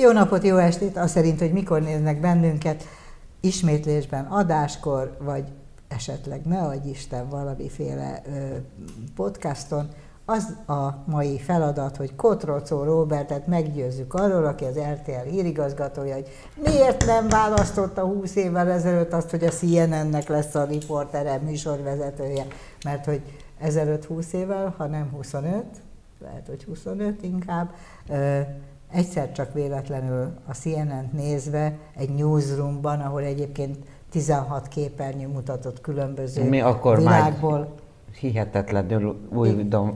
Jó napot, jó estét, azt szerint, hogy mikor néznek bennünket, ismétlésben, adáskor, vagy esetleg ne adj Isten valamiféle ö, podcaston, az a mai feladat, hogy Kotrocó Robertet meggyőzzük arról, aki az RTL hírigazgatója, hogy miért nem választotta 20 évvel ezelőtt azt, hogy a CNN-nek lesz a riportere, műsorvezetője, mert hogy ezelőtt 20 évvel, ha nem 25, lehet, hogy 25 inkább, egyszer csak véletlenül a CNN-t nézve egy newsroomban, ahol egyébként 16 képernyő mutatott különböző Mi akkor világból. Már hihetetlenül új,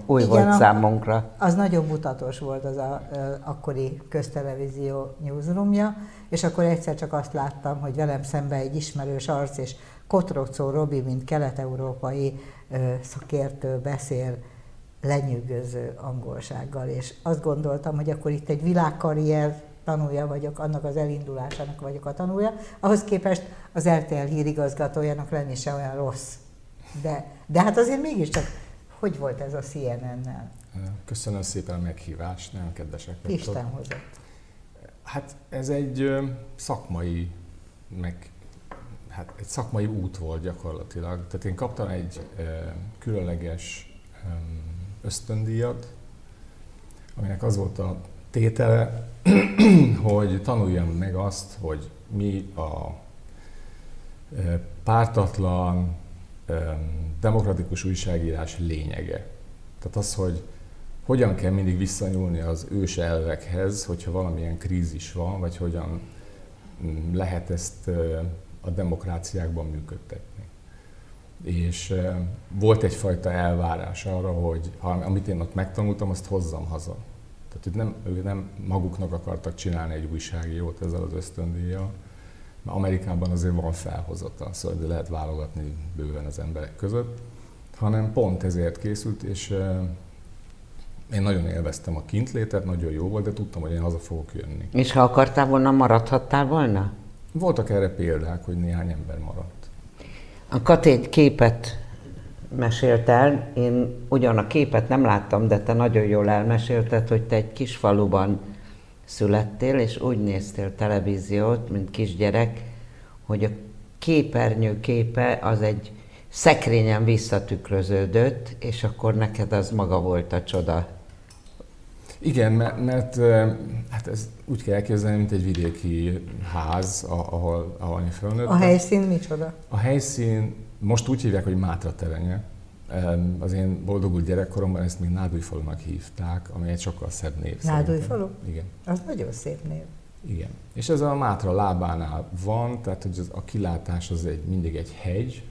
új Igen, volt számunkra. Az nagyon mutatós volt az a, a akkori köztelevízió newsroomja, és akkor egyszer csak azt láttam, hogy velem szembe egy ismerős arc, és Kotrocó Robi, mint kelet-európai szakértő beszél lenyűgöző angolsággal, és azt gondoltam, hogy akkor itt egy világkarrier tanulja vagyok, annak az elindulásának vagyok a tanulja, ahhoz képest az RTL hírigazgatójának lenni se olyan rossz. De, de hát azért mégiscsak, hogy volt ez a CNN-nel? Köszönöm szépen a meghívást, nagyon kedvesek vagytok. Isten hozott. Hát ez egy szakmai, meg hát egy szakmai út volt gyakorlatilag. Tehát én kaptam egy különleges ösztöndíjat, aminek az volt a tétele, hogy tanuljam meg azt, hogy mi a pártatlan, demokratikus újságírás lényege. Tehát az, hogy hogyan kell mindig visszanyúlni az ős elvekhez, hogyha valamilyen krízis van, vagy hogyan mm, lehet ezt a demokráciákban működtetni. És volt egyfajta elvárás arra, hogy ha, amit én ott megtanultam, azt hozzam haza. Tehát hogy nem, ők nem maguknak akartak csinálni egy újságírót ezzel az ösztöndíjjal, mert Amerikában azért van felhozata, szóval de lehet válogatni bőven az emberek között, hanem pont ezért készült, és én nagyon élveztem a kintlétet, nagyon jó volt, de tudtam, hogy én haza fogok jönni. És ha akartál volna, maradhattál volna? Voltak erre példák, hogy néhány ember maradt. A Kati egy képet mesélt el, én ugyan a képet nem láttam, de te nagyon jól elmesélted, hogy te egy kis faluban születtél, és úgy néztél televíziót, mint kisgyerek, hogy a képernyő képe az egy szekrényen visszatükröződött, és akkor neked az maga volt a csoda. Igen, mert, mert hát ez úgy kell elképzelni, mint egy vidéki ház, ahol, ahol én felnőttem. A helyszín micsoda? A helyszín most úgy hívják, hogy Mátra terenye. Az én boldogult gyerekkoromban ezt még Nádújfalunak hívták, ami egy sokkal szebb név. Nádújfalu? Igen. Az nagyon szép név. Igen. És ez a Mátra lábánál van, tehát hogy az, a kilátás az egy, mindig egy hegy,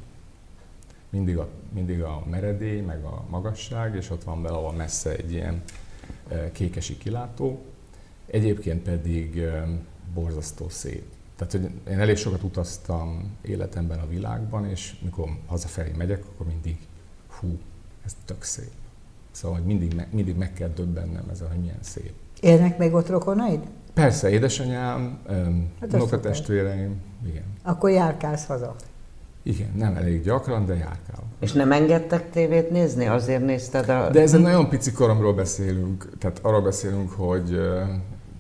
mindig a, mindig a meredély, meg a magasság, és ott van belőle messze egy ilyen kékesi kilátó. Egyébként pedig borzasztó szép. Tehát, hogy én elég sokat utaztam életemben a világban, és mikor hazafelé megyek, akkor mindig hú, ez tök szép. Szóval hogy mindig, me, mindig meg kell döbbennem ezzel, hogy milyen szép. Élnek meg ott rokonaid? Persze, édesanyám, hát unokatestvéreim, igen. Akkor járkálsz haza? Igen, nem elég gyakran, de járkál. És nem engedtek tévét nézni? Azért nézted a... De ez egy nagyon pici koromról beszélünk. Tehát arról beszélünk, hogy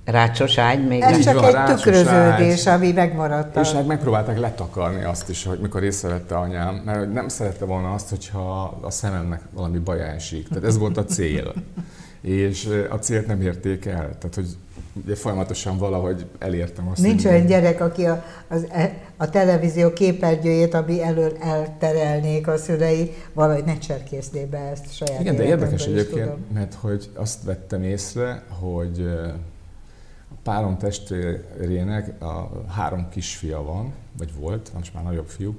Rácsos ágy még? Ez csak van, egy tükröződés, ágy. ami megmaradt. És hát megpróbálták letakarni azt is, hogy mikor észrevette anyám, mert nem szerette volna azt, hogyha a szememnek valami baj esik. Tehát ez volt a cél. és a célt nem érték el. Tehát, hogy ugye folyamatosan valahogy elértem azt. Nincs olyan gyerek, aki a, az, e, a televízió képernyőjét, ami elől elterelnék a szülei, valahogy ne cserkészné be ezt saját Igen, de érdekes egyébként, mert hogy azt vettem észre, hogy párom testvérének a három kisfia van, vagy volt, most már nagyobb fiú,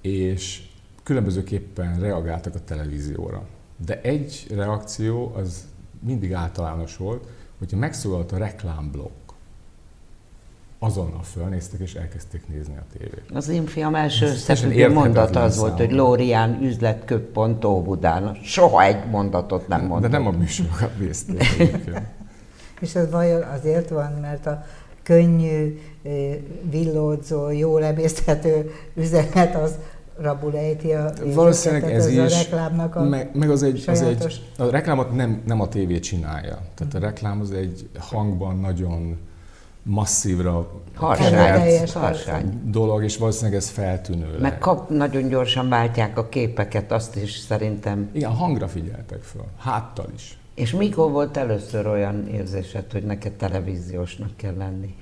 és különbözőképpen reagáltak a televízióra. De egy reakció az mindig általános volt, hogyha megszólalt a reklámblokk, azonnal fölnéztek és elkezdték nézni a tévét. Az én fiam első összefüggő mondat az volt, hogy Lórián üzletköppont Óbudán. Soha egy mondatot nem mondott. De nem a műsorokat nézték. És ez vajon azért van, mert a könnyű, villódzó, jól emészthető üzenet az rabul ejti a Valószínűleg ez, ez is, a reklámnak a meg, meg az egy, az egy, a reklámot nem, nem a tévé csinálja. Tehát a reklám az egy hangban nagyon masszívra Harsány. Harsány. dolog, és valószínűleg ez feltűnő Meg kap, nagyon gyorsan váltják a képeket, azt is szerintem. Igen, hangra figyeltek föl, háttal is. És mikor volt először olyan érzésed, hogy neked televíziósnak kell lenni?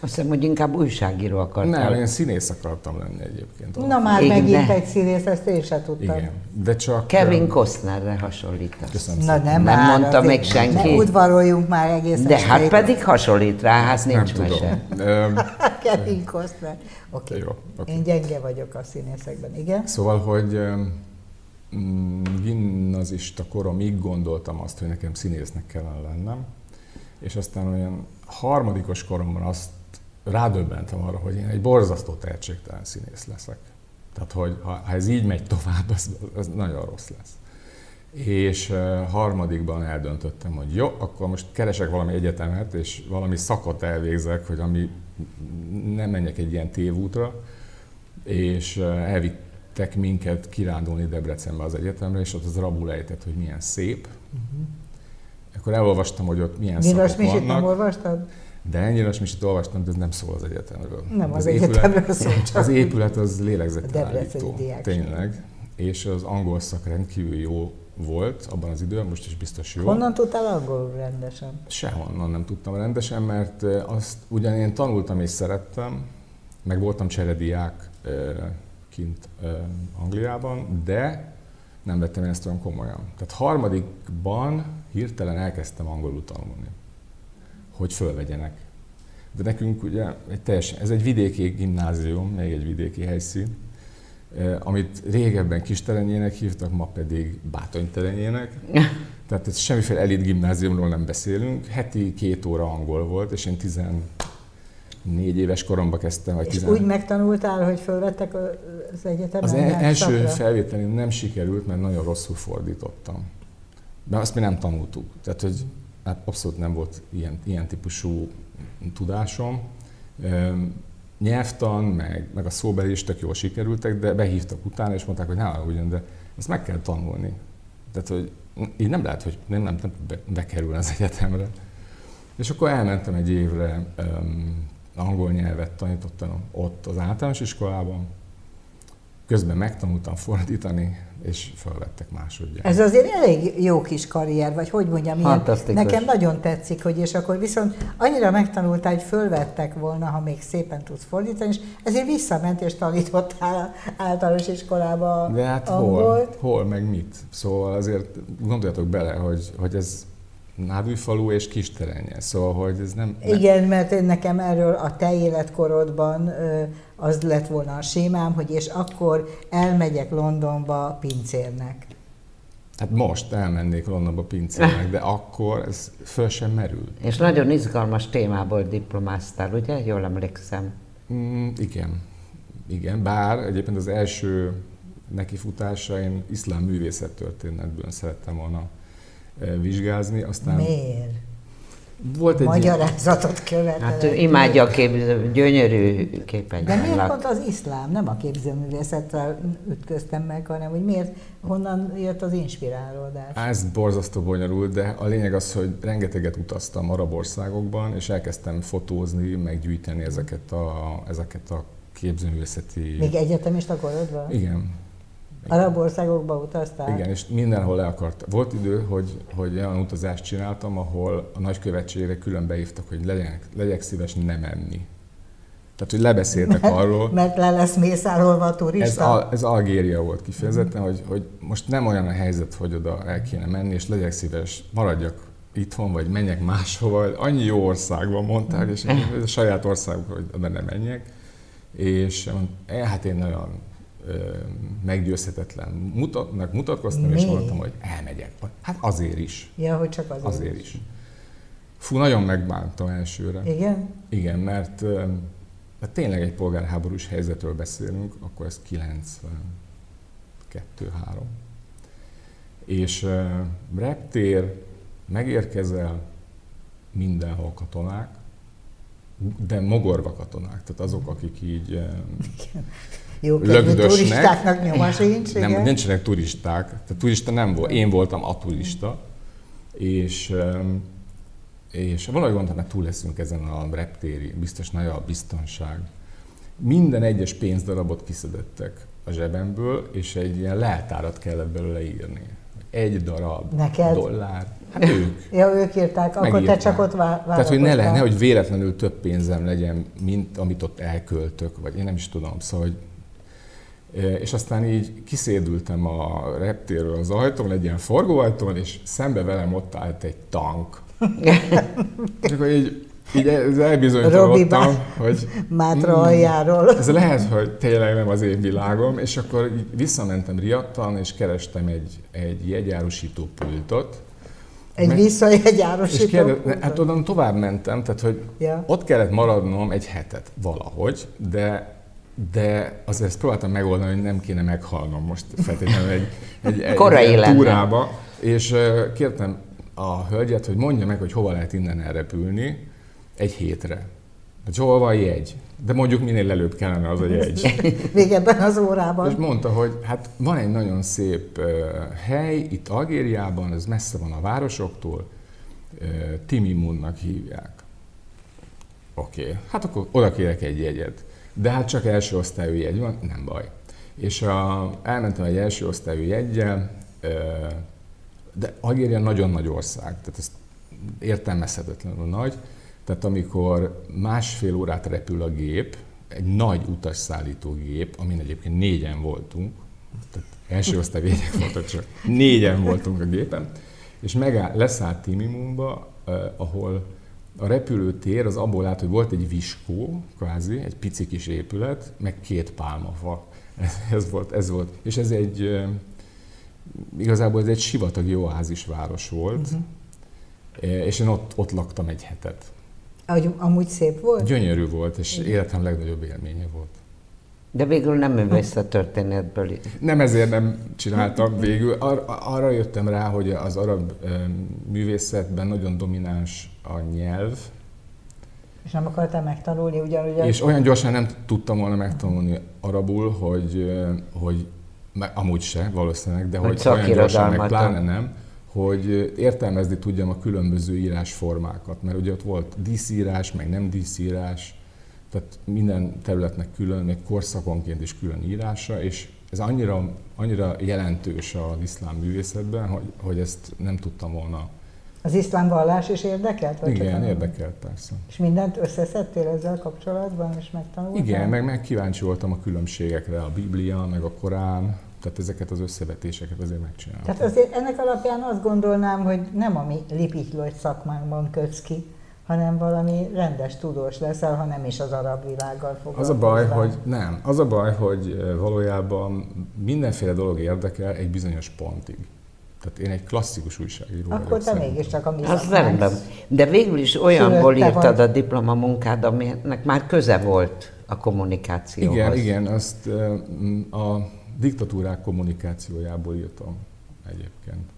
Azt hiszem, hogy inkább újságíró akartál. Nem, én színész akartam lenni egyébként. Na már Igen, megint egy színész, ezt én sem tudtam. Igen, de csak... Kevin öm, Costnerre hasonlítasz. Köszönöm Na szépen. nem, Nem már mondta még senki. Ne udvaroljunk már egészen. De hát pedig hasonlít rá, hát Nem nincs tudom. mese. Öm, Kevin Costner. Oké. Jó, oké. Én gyenge vagyok a színészekben, igen. Szóval, hogy mm, gimnazista koromig gondoltam azt, hogy nekem színésznek kellene lennem, és aztán olyan harmadikos koromban azt rádöbbentem arra, hogy én egy borzasztó tehetségtelen színész leszek. Tehát, hogy ha, ha ez így megy tovább, az, az nagyon rossz lesz. És uh, harmadikban eldöntöttem, hogy jó, akkor most keresek valami egyetemet, és valami szakot elvégzek, hogy ami nem menjek egy ilyen tévútra, és uh, elvittek minket kirándulni Debrecenbe az egyetemre, és ott az rabul ejtett, hogy milyen szép. Uh-huh. Akkor elolvastam, hogy ott milyen Nyilas szakok Misit nem vannak. olvastad? De ennyire Misit olvastam, de ez nem szól az egyetemről. Nem az épület- egyetemről szól, csak- Az épület az lélegzetelállító. Tényleg. És az angol szak rendkívül jó volt abban az időben, most is biztos jó. Honnan tudtál angolul rendesen? Sehonnan nem tudtam rendesen, mert azt ugyan én tanultam és szerettem, meg voltam cserediák kint Angliában, de nem vettem ezt olyan komolyan. Tehát harmadikban hirtelen elkezdtem angolul tanulni, hogy fölvegyenek. De nekünk ugye egy teljesen, ez egy vidéki gimnázium, még egy vidéki helyszín, ö, amit régebben kisterenyének hívtak, ma pedig bátonyterenyének. Tehát ez semmiféle elit gimnáziumról nem beszélünk. Heti két óra angol volt, és én 14 éves koromban kezdtem, vagy És 10... úgy megtanultál, hogy fölvettek az egyetemen? Az e- első szakra? felvételén nem sikerült, mert nagyon rosszul fordítottam. De azt mi nem tanultuk. Tehát, hogy hát abszolút nem volt ilyen, ilyen típusú tudásom. Nyelvtan, meg, meg a szóbeli is tök jól sikerültek, de behívtak utána, és mondták, hogy ne ugyan, de ezt meg kell tanulni. Tehát, hogy így nem lehet, hogy nem, nem, nem be, bekerül az egyetemre. És akkor elmentem egy évre, um, angol nyelvet tanítottam ott az általános iskolában, közben megtanultam fordítani, és felvettek másodjára. Ez azért elég jó kis karrier, vagy hogy mondjam, ilyen, nekem nagyon tetszik, hogy és akkor viszont annyira megtanultál, hogy fölvettek volna, ha még szépen tudsz fordítani, és ezért visszament és tanítottál általános iskolába De hát angolt. hol, hol, meg mit? Szóval azért gondoljatok bele, hogy, hogy ez Nádújfalu és Kisterenye, szóval hogy ez nem... nem Igen, mert én nekem erről a te életkorodban az lett volna a sémám, hogy és akkor elmegyek Londonba pincérnek. Hát most elmennék Londonba pincének, de akkor ez föl sem merül. És nagyon izgalmas témából diplomáztál, ugye? Jól emlékszem. Mm, igen. Igen, bár egyébként az első nekifutása én iszlám művészettörténetből szerettem volna vizsgázni, aztán Miért? volt egy Magyarázatot követel. Hát ő imádja a képző, gyönyörű De képen. miért pont az iszlám, nem a képzőművészettel ütköztem meg, hanem hogy miért, honnan jött az inspirálódás? ez borzasztó bonyolult, de a lényeg az, hogy rengeteget utaztam arab országokban, és elkezdtem fotózni, meggyűjteni ezeket a, ezeket a képzőművészeti... Még egyetemista korodban? Igen. Arab országokba utaztál? Igen, és mindenhol le akart. Volt idő, hogy, hogy olyan utazást csináltam, ahol a nagykövetségre külön beívtak, hogy legyek, legyek szíves nem menni. Tehát, hogy lebeszéltek arról, Mert le lesz mészárolva a ez, turista? Al, ez Algéria volt kifejezetten, hogy, hogy most nem olyan a helyzet, hogy oda el kéne menni, és legyek szíves, maradjak itthon, vagy menjek máshova. Annyi jó országban mondták, és én a saját országuk, hogy oda nem menjek. És eh, hát én ö, meggyőzhetetlen mutatnak mutatkoztam, és Mi? mondtam, hogy elmegyek. Hát azért is. Ja, hogy csak azért. Azért is. Fú, nagyon megbántam elsőre. Igen? Igen, mert, mert tényleg egy polgárháborús helyzetről beszélünk, akkor ez 92-3. És uh, reptér, megérkezel, mindenhol katonák, de mogorva katonák, tehát azok, akik így Jó, Lögdösnek. turistáknak nyoma sincs, nem, igen? nincsenek turisták, tehát turista nem volt, én voltam a turista, és, és valahogy mondtam, hogy túl leszünk ezen a reptéri, biztos nagy a biztonság. Minden egyes pénzdarabot kiszedettek a zsebemből, és egy ilyen leltárat kellett belőle írni. Egy darab Neked? dollár. Hát ők. Ja, ők írták, akkor te csak ott vá- Tehát, hogy ne, le, várakoztál. nehogy véletlenül több pénzem legyen, mint amit ott elköltök, vagy én nem is tudom. Szóval, hogy és aztán így kiszédültem a reptérről az ajtón, egy ilyen forgóajtón, és szembe velem ott állt egy tank. és akkor így, így elbizonytalanodtam, hogy Mátra aljáról. ez lehet, hogy tényleg nem az én világom, és akkor így visszamentem riadtan, és kerestem egy, egy jegyárusító pultot, Egy Meg- visszajegyárosító. és kérde, hát onnan tovább mentem, tehát hogy Ja. ott kellett maradnom egy hetet valahogy, de, de azért ezt próbáltam megoldani, hogy nem kéne meghalnom most feltétlenül egy, egy, egy Korai lenne. túrába. És kértem a hölgyet, hogy mondja meg, hogy hova lehet innen elrepülni egy hétre. Hogy hol van jegy. De mondjuk minél előbb kellene az a jegy. Még ebben az És órában. mondta, hogy hát van egy nagyon szép hely itt Algériában, ez messze van a városoktól, ö, Timimunnak hívják. Oké, okay. hát akkor oda kérek egy jegyet. De hát csak első osztályú jegy van, nem baj. És a, elmentem egy első osztályú jeggyel, ö, de Algéria nagyon nagy ország, tehát ez értelmezhetetlenül nagy. Tehát amikor másfél órát repül a gép, egy nagy utasszállító gép, amin egyébként négyen voltunk, tehát első osztályú jegyek voltak csak, négyen voltunk a gépen, és megáll, leszállt Timimumba, eh, ahol a repülőtér az abból állt, hogy volt egy viskó, kvázi, egy pici kis épület, meg két pálmafa. Ez, ez, volt, ez volt. És ez egy, igazából ez egy sivatagi oázis város volt, uh-huh. és én ott, ott laktam egy hetet. Ahogy amúgy szép volt? Gyönyörű volt, és életem legnagyobb élménye volt. De végül nem művész a történetből. Nem ezért nem csináltam végül. Ar- arra jöttem rá, hogy az arab művészetben nagyon domináns a nyelv, És nem akartál megtanulni ugyanúgy? és olyan gyorsan nem tudtam volna megtanulni arabul, hogy, hogy amúgy se valószínűleg, de Hogy hogy, olyan gyorsan, meg pláne nem, hogy értelmezni tudjam a különböző írásformákat, mert ugye ott volt díszírás, meg nem díszírás, tehát minden területnek külön, még korszakonként is külön írása, és ez annyira, annyira jelentős az iszlám művészetben, hogy, hogy ezt nem tudtam volna. Az iszlám vallás is érdekelt? Vagy csak Igen, a- érdekelt persze. És mindent összeszedtél ezzel kapcsolatban, és megtanultál? Igen, meg, meg kíváncsi voltam a különbségekre, a Biblia, meg a Korán, tehát ezeket az összevetéseket azért megcsináltam. Tehát azért ennek alapján azt gondolnám, hogy nem a mi lipihlogy szakmánkban kötsz ki, hanem valami rendes tudós leszel, ha nem is az arab világgal foglalkozol. Az a baj, hogy nem. Az a baj, hogy valójában mindenféle dolog érdekel egy bizonyos pontig. Tehát én egy klasszikus újságíró Akkor vagyok te szerintem. mégiscsak a mi Az rendben. De végül is olyanból Fölötte írtad vagy. a diplomamunkád, aminek már köze volt a kommunikációhoz. Igen, igen, azt a diktatúrák kommunikációjából írtam egyébként.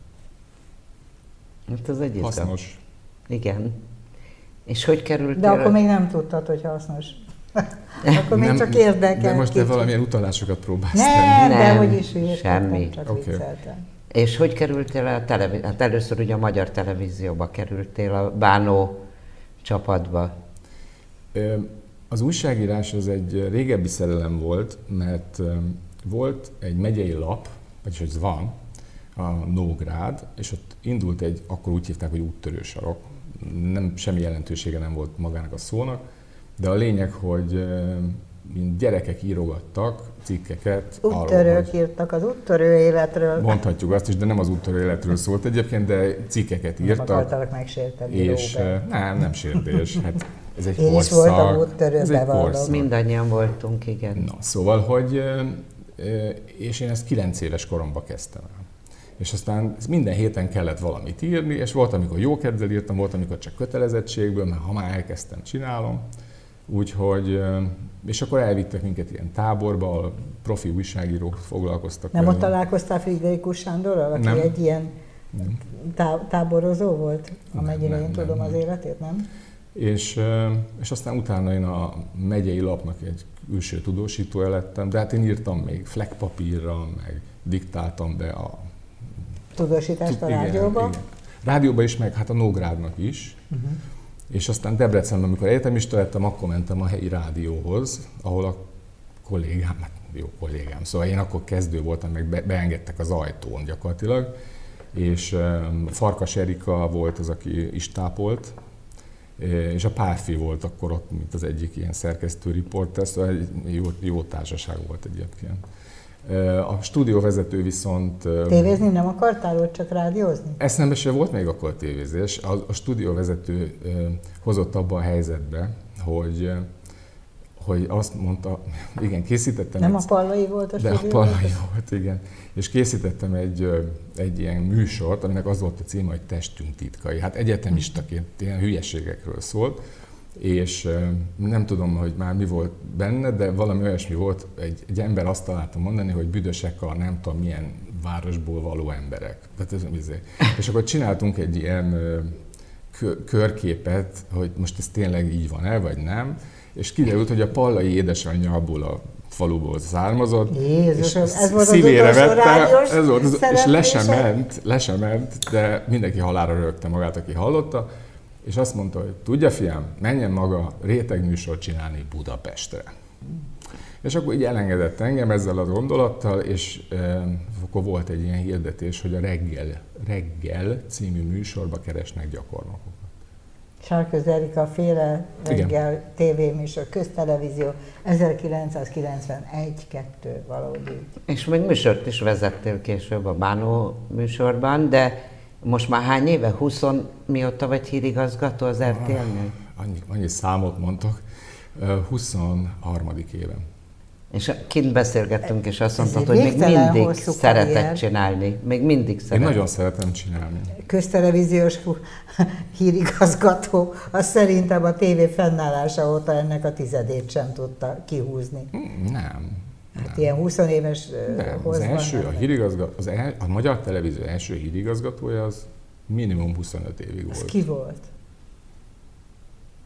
Hát ez egy. Hasznos. Igen. És hogy kerültél? De akkor még nem tudtad, hogy hasznos. akkor még csak érdekel. De most te valamilyen utalásokat próbálsz Nem, Nem, de hogy is semmi. csak Oké. vicceltem. És hogy kerültél a televízió? Hát először ugye a magyar televízióba kerültél, a Bánó csapatba. Az újságírás az egy régebbi szerelem volt, mert volt egy megyei lap, vagyis hogy ez van, a Nógrád, és ott indult egy, akkor úgy hívták, hogy úttörő sarok. Nem, semmi jelentősége nem volt magának a szónak, de a lényeg, hogy mint gyerekek írogattak cikkeket arról, Úttörők hogy írtak az úttörő életről. mondhatjuk azt is, de nem az úttörő életről szólt egyébként, de cikkeket Nem írtak, akartalak megsérteni, és Róbert. nem, nem sértés, hát ez egy Én is voltam úttörő, ez egy korszak. Mindannyian voltunk, igen. Na, szóval, hogy, és én ezt 9 éves koromban kezdtem el. És aztán minden héten kellett valamit írni, és volt, amikor jó kedvel írtam, volt, amikor csak kötelezettségből, mert ha már elkezdtem, csinálom. Úgyhogy, és akkor elvittek minket ilyen táborba, ahol profi újságírók foglalkoztak Nem ott találkoztál Friderikus Sándorral, aki Nem. egy ilyen Nem. tá- táborozó volt, amennyire nem, én nem, tudom nem. az életét, nem? És, és aztán utána én a megyei lapnak egy külső tudósítója lettem, de hát én írtam még fleckpapírra, meg diktáltam be a Tudósítást a igen, rádióba. igen. rádióban is, meg hát a Nógrádnak is. Uh-huh. És aztán Debrecenben, amikor egyetemista lettem, akkor mentem a helyi rádióhoz, ahol a kollégám, hát jó kollégám, szóval én akkor kezdő voltam, meg be, beengedtek az ajtón gyakorlatilag, és Farkas Erika volt az, aki is tápolt, és a Párfi volt akkor ott, mint az egyik ilyen szerkesztő riporter, szóval egy jó, jó társaság volt egyébként. A stúdióvezető viszont... Tévézni nem akartál, vagy csak rádiózni? Eszembe se volt még akkor tévézés. A, a stúdióvezető hozott abba a helyzetbe, hogy hogy azt mondta, igen, készítettem... Nem egy, a Pallai volt a De a Pallai volt, igen. És készítettem egy, egy ilyen műsort, aminek az volt a címe, hogy Testünk titkai. Hát egyetemistaként ilyen hülyeségekről szólt, és nem tudom, hogy már mi volt benne, de valami olyasmi volt, egy, egy ember azt találta mondani, hogy büdösek a nem tudom milyen városból való emberek. Tehát ez, izé. És akkor csináltunk egy ilyen körképet, hogy most ez tényleg így van-e, vagy nem, és kiderült, hogy a Pallai édesanyja abból a faluból származott. Jézus, és ez volt szívére vette, ez volt, az, és le sem ment, le sem ment, de mindenki halára rögte magát, aki hallotta, és azt mondta, hogy tudja fiam, menjen maga rétegműsort csinálni Budapestre. És akkor így elengedett engem ezzel a gondolattal, és e, akkor volt egy ilyen hirdetés, hogy a Reggel, Reggel című műsorba keresnek gyakornokokat. Sárköz Erika féle reggel tévéműsor, köztelevízió, 1991-2 valahogy így. És még műsort is vezettél később a Bánó műsorban, de most már hány éve? 20 mióta vagy hírigazgató az RTL-nél? Annyi, annyi számot mondtak. 23. éven. És kint beszélgettünk, és azt mondtad, hogy még mindig szeretett karrier. csinálni. Még mindig szeret. Én nagyon szeretem csinálni. Köztelevíziós hírigazgató, az szerintem a tévé fennállása óta ennek a tizedét sem tudta kihúzni. Hmm, nem. Hát nem. ilyen 20 éves nem, az első, a, hírigazgató, az el, a Magyar Televízió első hírigazgatója az minimum 25 évig volt. Ez ki volt?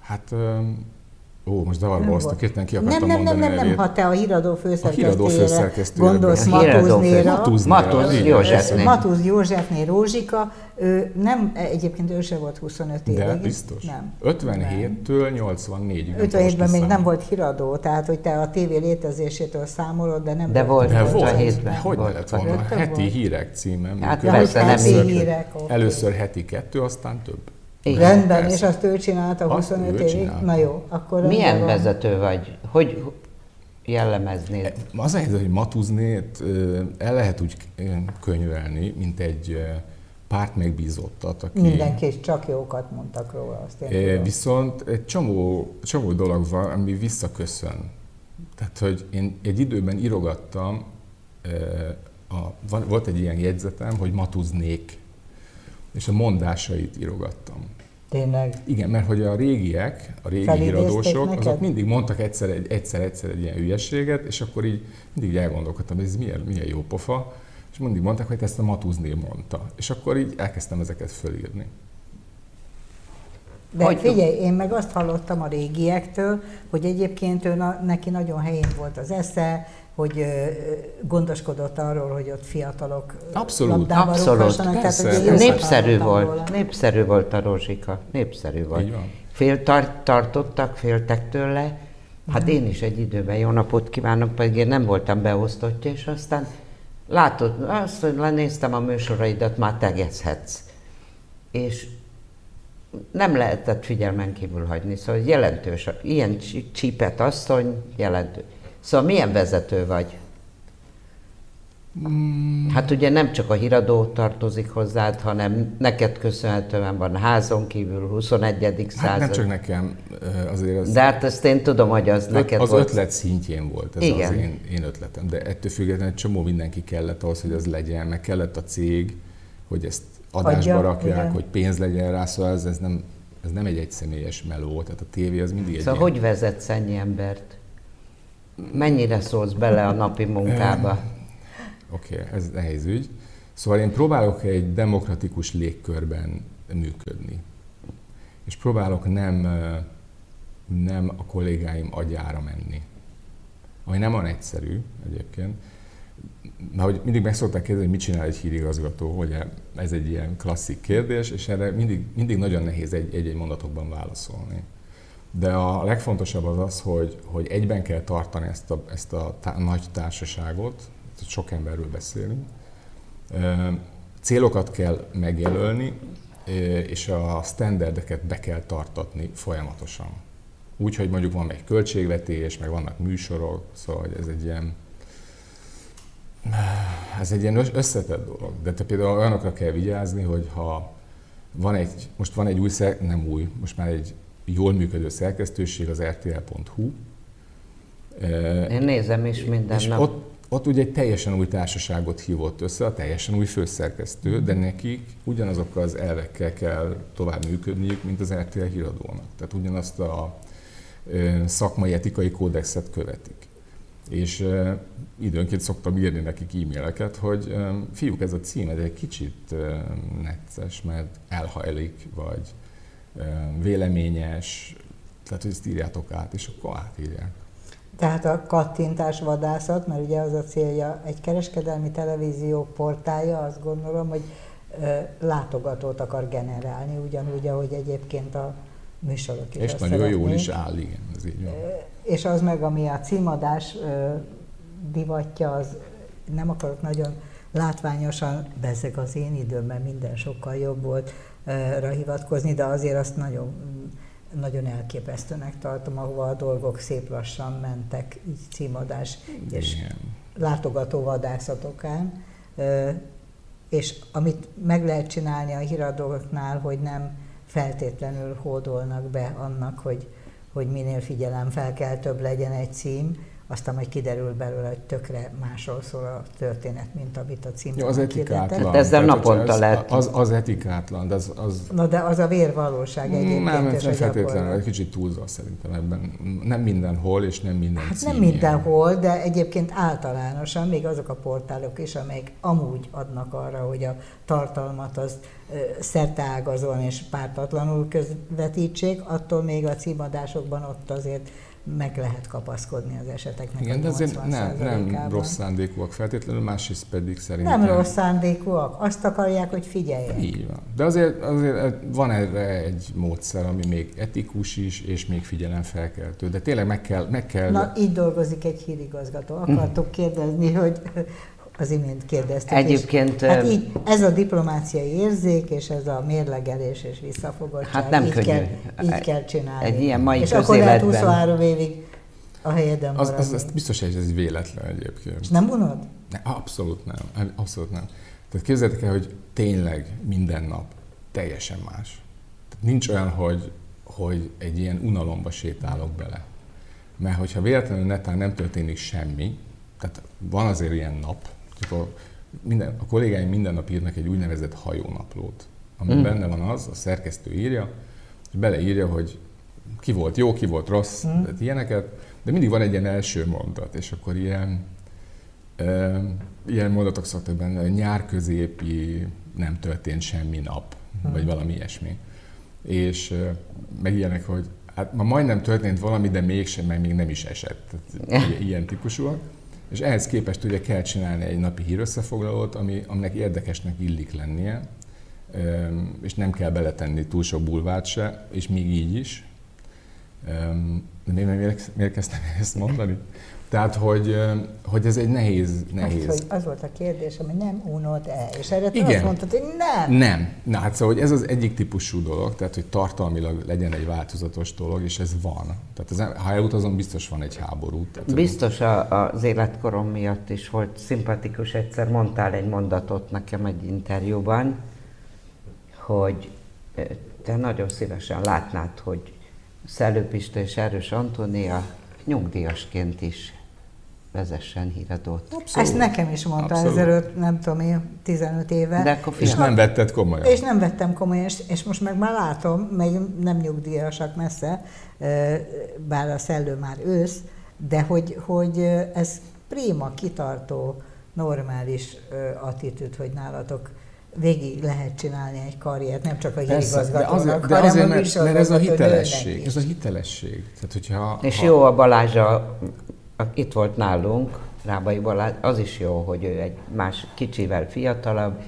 Hát Ó, most zavarba hoztak, hirtelen ki akartam nem, nem, nem, nem, nem, nem, ha te a híradó főszerkesztőjére gondolsz Matuznéra. Matuz Józsefné. Matuz Józsefné Rózsika, ő nem, egyébként ő se volt 25 évig. De biztos. Nem. 57-től 84-ig. 57-ben még nem volt híradó, tehát hogy te a tévé létezésétől számolod, de nem de volt. De volt. 57-ben. Hogy volt, lett volna? Heti hírek címem. Hát persze nem hírek. Először heti kettő, aztán több. Igen, Rendben, persze. és azt ő csinálta 25 évig? Csinálta. Na jó, akkor... Milyen van. vezető vagy? Hogy jellemeznéd? E, az a helyzet, hogy Matuznét el lehet úgy könyvelni, mint egy párt megbízottat, aki... Mindenki is csak jókat mondtak róla, azt én Viszont egy csomó, csomó dolog van, ami visszaköszön. Tehát, hogy én egy időben írogattam, a, volt egy ilyen jegyzetem, hogy matuznék és a mondásait írogattam. Tényleg? Igen, mert hogy a régiek, a régi híradósok, neked? azok mindig mondtak egyszer egy, egyszer, egyszer egy ilyen hülyességet, és akkor így mindig elgondolkodtam, hogy ez milyen, milyen jó pofa, és mindig mondták, hogy ezt a Matuzné mondta. És akkor így elkezdtem ezeket fölírni. De hogy figyelj, én meg azt hallottam a régiektől, hogy egyébként ő, neki nagyon helyén volt az esze, hogy gondoskodott arról, hogy ott fiatalok abszolút, abszolút. Tehát, hogy népszerű volt, róla. népszerű volt a Rózsika, népszerű volt. Fél tart, tartottak, féltek tőle. Hát én is egy időben jó napot kívánok, pedig én nem voltam beosztottja, és aztán látod, azt, hogy lenéztem a műsoraidat, már tegezhetsz. És nem lehetett figyelmen kívül hagyni, szóval jelentős, ilyen csípet asszony jelentős. Szóval milyen vezető vagy? Mm. Hát ugye nem csak a híradó tartozik hozzád, hanem neked köszönhetően van házon kívül 21. század. Hát nem csak nekem, azért az... De hát ezt én tudom, hogy az öt, neked Az volt. ötlet szintjén volt, ez Igen. az én, én ötletem, de ettől függetlenül csomó mindenki kellett ahhoz, hogy az legyen, meg kellett a cég, hogy ezt adásba Adja, rakják, igen. hogy pénz legyen rá, szóval ez, ez, nem, ez nem egy egyszemélyes meló, tehát a tévé az mindig egy Szóval ilyen... hogy vezetsz ennyi embert? Mennyire szólsz bele a napi munkába? Oké, okay, ez nehéz ügy. Szóval én próbálok egy demokratikus légkörben működni. És próbálok nem, nem a kollégáim agyára menni. Ami nem olyan egyszerű egyébként. Na, hogy mindig meg szokták kérdezni, hogy mit csinál egy hírigazgató, hogy ez egy ilyen klasszik kérdés, és erre mindig, mindig nagyon nehéz egy-egy mondatokban válaszolni. De a legfontosabb az az, hogy, hogy egyben kell tartani ezt a, ezt a tá- nagy társaságot, sok emberről beszélünk, célokat kell megjelölni, és a standardeket be kell tartatni folyamatosan. Úgy, hogy mondjuk van egy költségvetés, meg vannak műsorok, szóval ez egy ilyen ez egy ilyen összetett dolog. De te például olyanokra kell vigyázni, hogy ha van egy, most van egy új, nem új, most már egy jól működő szerkesztőség, az rtl.hu. Én nézem is minden és nap. Ott, ott ugye egy teljesen új társaságot hívott össze, a teljesen új főszerkesztő, de nekik ugyanazokkal az elvekkel kell tovább működniük, mint az RTL híradónak. Tehát ugyanazt a szakmai etikai kódexet követik. És időnként szoktam írni nekik e-maileket, hogy fiúk, ez a cím ez egy kicsit necces, mert elhajlik, vagy véleményes, tehát hogy ezt írjátok át, és akkor átírják. Tehát a kattintás vadászat, mert ugye az a célja egy kereskedelmi televízió portálja, azt gondolom, hogy látogatót akar generálni, ugyanúgy, ahogy egyébként a műsorok is. És nagyon jól is áll, igen, ez így van. És az meg, ami a címadás divatja, az nem akarok nagyon látványosan, bezeg az én időmben minden sokkal jobb volt hivatkozni, de azért azt nagyon nagyon elképesztőnek tartom, ahova a dolgok szép lassan mentek, így címadás és látogató vadászatokán. És amit meg lehet csinálni a híradóknál, hogy nem feltétlenül hódolnak be annak, hogy, hogy minél figyelem több legyen egy cím, aztán majd kiderül belőle, hogy tökre másról szól a történet, mint amit a címben ja, az etikátlan. Hát ezzel Tehát, naponta ez, lehet. Az, az etikátlan, de az, az... Na de az a vérvalóság egyébként. Nem, nem feltétlenül, egy kicsit túlzva szerintem ebben. Nem mindenhol, és nem minden Hát nem mindenhol, de egyébként általánosan, még azok a portálok is, amelyek amúgy adnak arra, hogy a tartalmat az szerteágazóan és pártatlanul közvetítsék, attól még a címadásokban ott azért meg lehet kapaszkodni az eseteknek Igen, de azért nem, nem rossz szándékúak feltétlenül, másrészt pedig szerintem... Nem rossz szándékúak, azt akarják, hogy figyeljenek. Így van. De azért, azért van erre egy módszer, ami még etikus is, és még figyelemfelkeltő. De tényleg meg kell... Meg kell... Na, így dolgozik egy hírigazgató. Akartok kérdezni, hogy az imént kérdeztük. Egyébként... És, hát így, ez a diplomáciai érzék, és ez a mérlegelés és visszafogottság. Hát nem így könnyű. Kell, így kell csinálni. Egy ilyen mai És akkor lehet 23 évig a helyeden az, az, az biztos, hogy ez véletlen egyébként. És nem unod? Ne, abszolút nem. Abszolút nem. Tehát képzeljétek el, hogy tényleg minden nap teljesen más. Tehát nincs olyan, hogy, hogy egy ilyen unalomba sétálok bele. Mert hogyha véletlenül netán nem történik semmi, tehát van azért ilyen nap, a, minden, a kollégáim minden nap írnak egy úgynevezett hajónaplót, ami mm. benne van az, a szerkesztő írja, és beleírja, hogy ki volt jó, ki volt rossz, mm. tehát ilyeneket, de mindig van egy ilyen első mondat, és akkor ilyen, e, ilyen mondatok szoktak benne, nyár középi nem történt semmi nap, mm. vagy valami ilyesmi. És e, meg ilyenek, hogy hát ma majdnem történt valami, de mégsem, mert még nem is esett. Tehát, ilyen típusúak. És ehhez képest ugye kell csinálni egy napi hírösszefoglalót, ami, aminek érdekesnek illik lennie, és nem kell beletenni túl sok bulvát se, és még így is. De miért, miért, miért kezdtem ezt mondani? Tehát, hogy, hogy ez egy nehéz... nehéz. Azt, hogy az volt a kérdés, hogy nem unod-e, és erre Igen. azt mondtad, hogy nem. Nem. Na hát szóval, hogy ez az egyik típusú dolog, tehát, hogy tartalmilag legyen egy változatos dolog, és ez van. Tehát ez, ha elutazom, biztos van egy háború. Tehát, biztos a, az életkorom miatt is volt szimpatikus. Egyszer mondtál egy mondatot nekem egy interjúban, hogy te nagyon szívesen látnád, hogy Szellőpista és Erős Antónia nyugdíjasként is vezessen híradót. Abszolút. Ezt nekem is mondta Abszolút. ezelőtt, nem tudom én, 15 éve. De akkor és nem vetted komolyan. És nem vettem komolyan, és, és most meg már látom, meg nem nyugdíjasak messze, bár a szellő már ősz, de hogy, hogy ez prima, kitartó, normális attitűd, hogy nálatok végig lehet csinálni egy karriert, nem csak a hírigazgatónak, de azért, hanem mert, mert ez a hitelesség, ez a hitelesség. Tehát, hogyha, És ha... jó a Balázsa, itt volt nálunk, Rábai Balázs, az is jó, hogy ő egy más kicsivel fiatalabb,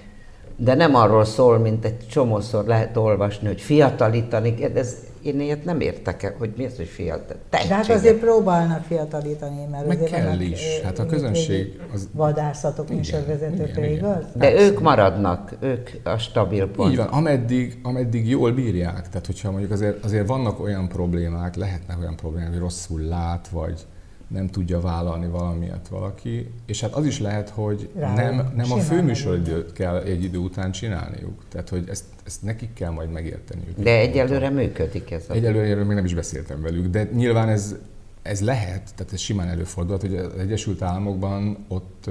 de nem arról szól, mint egy csomószor lehet olvasni, hogy fiatalítani, ez, én ilyet nem értek el, hogy mi az, hogy fiatal. De hát azért próbálnak fiatalítani, mert Meg azért kell is. Hát a közönség az- Vadászatok, Igen, műsorvezetők, igen, igen. igaz? De ők maradnak, ők a stabil pont. Így van, ameddig, ameddig jól bírják. Tehát, hogyha mondjuk azért, azért vannak olyan problémák, lehetnek olyan problémák, hogy rosszul lát, vagy nem tudja vállalni valamiért valaki, és hát az is lehet, hogy Rá, nem, nem a főműsoridőt kell egy idő után csinálniuk. Tehát, hogy ezt, ezt nekik kell majd megérteniük. De egyelőre működik ez a... Egyelőre erről még nem is beszéltem velük, de nyilván ez, ez lehet, tehát ez simán előfordulhat, hogy az Egyesült Államokban ott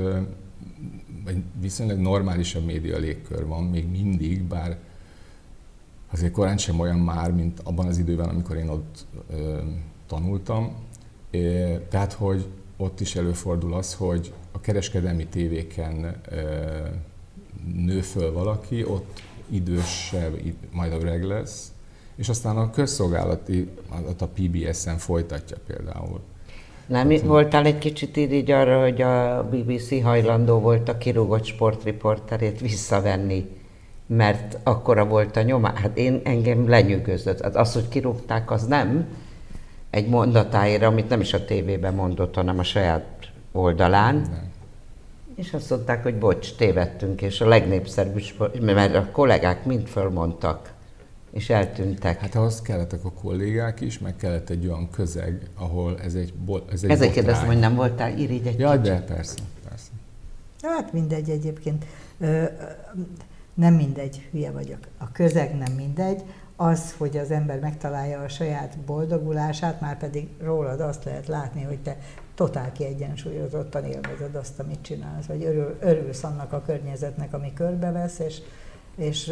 egy viszonylag normálisabb média légkör van még mindig, bár azért korán sem olyan már, mint abban az időben, amikor én ott ö, tanultam. Tehát, hogy ott is előfordul az, hogy a kereskedelmi tévéken nő föl valaki, ott idősebb, id- majd öreg lesz, és aztán a közszolgálati, a PBS-en folytatja például. Nem voltál egy kicsit így arra, hogy a BBC hajlandó volt a kirúgott sportriporterét visszavenni, mert akkora volt a nyoma. Hát én engem lenyűgözött. Hát az, hogy kirúgták, az nem egy mondatáért, amit nem is a tévében mondott, hanem a saját oldalán. Nem. És azt mondták, hogy bocs, tévedtünk, és a legnépszerűbb mert a kollégák mind fölmondtak, és eltűntek. Hát ahhoz kellettek a kollégák is, meg kellett egy olyan közeg, ahol ez egy, ez egy Ezért kérdeztem, hogy nem voltál irigy egy Ja, de persze, persze. Hát mindegy egyébként. Ö, ö, Nem mindegy, hülye vagyok. A közeg nem mindegy. Az, hogy az ember megtalálja a saját boldogulását, már pedig rólad azt lehet látni, hogy te totál kiegyensúlyozottan élvezed azt, amit csinálsz, vagy örül, örülsz annak a környezetnek, ami körbevesz, és, és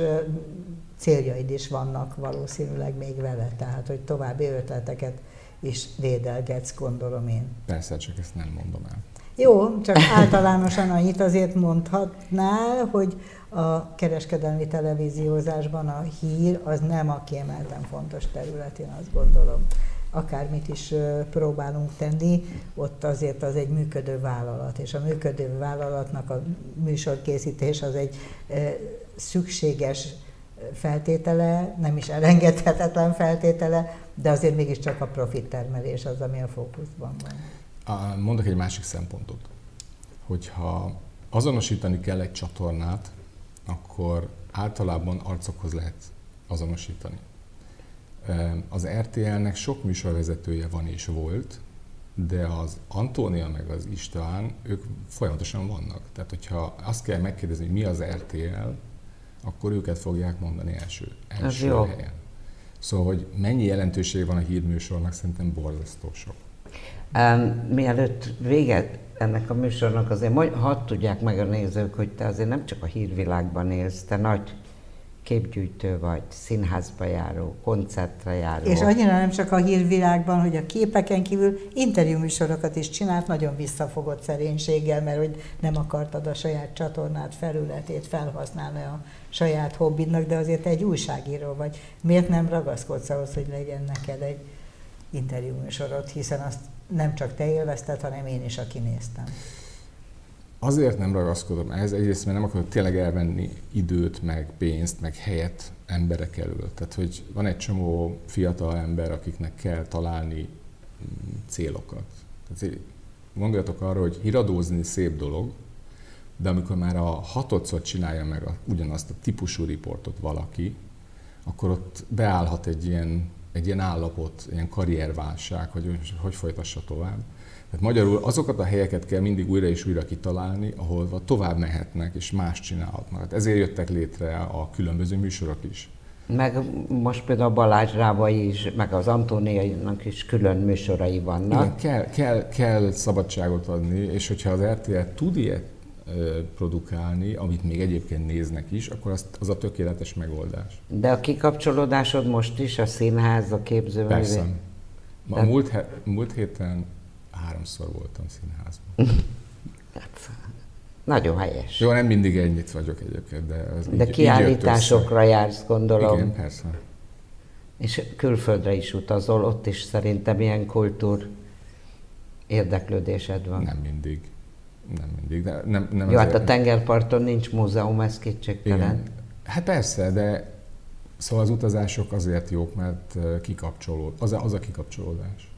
céljaid is vannak valószínűleg még vele, tehát hogy további ötleteket is dédelgetsz, gondolom én. Persze, csak ezt nem mondom el. Jó, csak általánosan annyit azért mondhatnál, hogy a kereskedelmi televíziózásban a hír az nem a kiemelten fontos terület, én azt gondolom. Akármit is próbálunk tenni, ott azért az egy működő vállalat, és a működő vállalatnak a műsorkészítés az egy szükséges feltétele, nem is elengedhetetlen feltétele, de azért mégiscsak a profittermelés az, ami a fókuszban van. Mondok egy másik szempontot. Hogyha azonosítani kell egy csatornát, akkor általában arcokhoz lehet azonosítani. Az RTL-nek sok műsorvezetője van és volt, de az Antónia meg az István, ők folyamatosan vannak. Tehát, hogyha azt kell megkérdezni, hogy mi az RTL, akkor őket fogják mondani első, első jó. helyen. Szóval, hogy mennyi jelentőség van a hírműsornak, szerintem borzasztó sok. Um, mielőtt véget ennek a műsornak azért mondj, hadd tudják meg a nézők, hogy te azért nem csak a hírvilágban élsz, te nagy képgyűjtő vagy, színházba járó, koncertre járó. És annyira nem csak a hírvilágban, hogy a képeken kívül interjúműsorokat is csinált, nagyon visszafogott szerénységgel, mert hogy nem akartad a saját csatornát, felületét felhasználni a saját hobbidnak, de azért egy újságíró vagy. Miért nem ragaszkodsz ahhoz, hogy legyen neked egy interjúműsorod, hiszen azt nem csak te élvezted, hanem én is, aki néztem. Azért nem ragaszkodom ehhez, egyrészt mert nem akarok tényleg elvenni időt, meg pénzt, meg helyet emberek elől. Tehát, hogy van egy csomó fiatal ember, akiknek kell találni mm, célokat. Tehát gondoljatok arra, hogy híradózni szép dolog, de amikor már a hatodszor csinálja meg a, ugyanazt a típusú riportot valaki, akkor ott beállhat egy ilyen, egy ilyen állapot, ilyen karrierválság, hogy hogy- folytassa tovább. Tehát magyarul azokat a helyeket kell mindig újra és újra kitalálni, ahol tovább mehetnek és más csinálhatnak. Hát ezért jöttek létre a különböző műsorok is. Meg most például a Balázs Rábai is, meg az Antóniainak is külön műsorai vannak. Igen, kell, kell, kell szabadságot adni, és hogyha az RTL tud ilyet produkálni, amit még egyébként néznek is, akkor az, az a tökéletes megoldás. De a kikapcsolódásod most is, a színház, a képzőművé? Persze. Ma, Tehát- múlt, he, múlt héten háromszor voltam színházban. Hát, nagyon helyes. Jó, nem mindig ennyit vagyok egyébként, de ez így, De így kiállításokra jársz, jött gondolom. Igen, persze. És külföldre is utazol, ott is szerintem ilyen kultúr érdeklődésed van. Nem mindig. Nem mindig. De nem, nem Jó, hát a tengerparton nincs múzeum, ez kétségtelen. Igen. Hát persze, de szóval az utazások azért jók, mert kikapcsolód, az a, az a kikapcsolódás.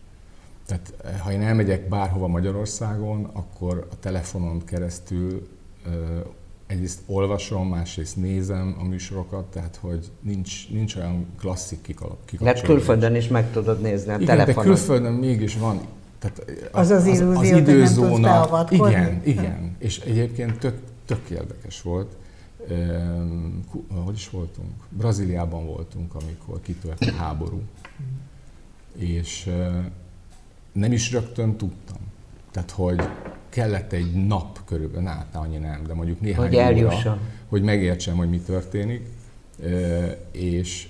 Tehát eh, ha én elmegyek bárhova Magyarországon, akkor a telefonon keresztül egyrészt olvasom, másrészt nézem a műsorokat, tehát hogy nincs, nincs olyan klasszik kikal- Lehet kikapcsolódás. külföldön is meg tudod nézni a Igen, de telefonon. külföldön mégis van. Tehát Az az illúzió, hogy nem tudsz. Igen, igen. És egyébként tök, tök érdekes volt. Ehm, Hogy is voltunk? Brazíliában voltunk, amikor kitört a háború. És eh, nem is rögtön tudtam. Tehát, hogy kellett egy nap körülbelül, hát annyi nem, de mondjuk néhány Hogy óra, hogy megértsem, hogy mi történik. Ö, És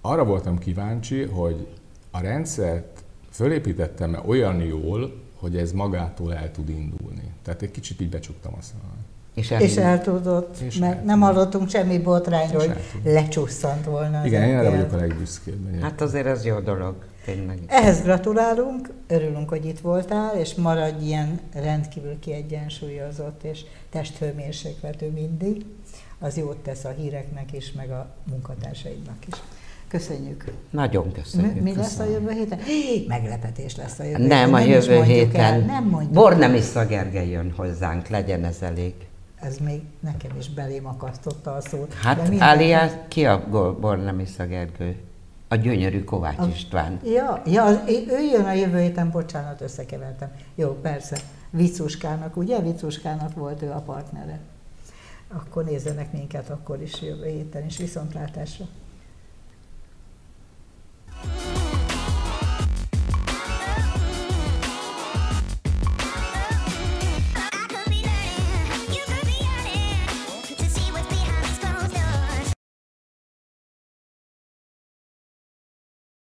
arra voltam kíváncsi, hogy a rendszert fölépítettem -e olyan jól, hogy ez magától el tud indulni. Tehát egy kicsit így becsuktam a szemem. És, És el... tudott, És mert el nem hallottunk semmi botrányról, hogy lecsusszant volna az Igen, én erre vagyok a legbüszkébb. egyébként. Hát azért ez jó dolog, tényleg. Ehhez gratulálunk, örülünk, hogy itt voltál, és maradj ilyen rendkívül kiegyensúlyozott és testhőmérsékletű mindig. Az jót tesz a híreknek is, meg a munkatársaidnak is. Köszönjük. Nagyon Mi, köszönjük. mi lesz a jövő héten? Hé, meglepetés lesz a jövő Nem, héten. a jövő mondjuk héten El, nem mondjuk. Bornemisza Gergely jön hozzánk, legyen ez elég. Ez még nekem is belém akasztotta a szót. Hát minden- Áliás, ki a Bornemisza Gergő? A gyönyörű Kovács A- István. Ja, ja, ő jön a jövő héten, bocsánat, összekevertem. Jó, persze. Vicuskának, ugye? Vicuskának volt ő a partnere. Akkor nézzenek minket akkor is jövő héten is, viszontlátásra. Bye.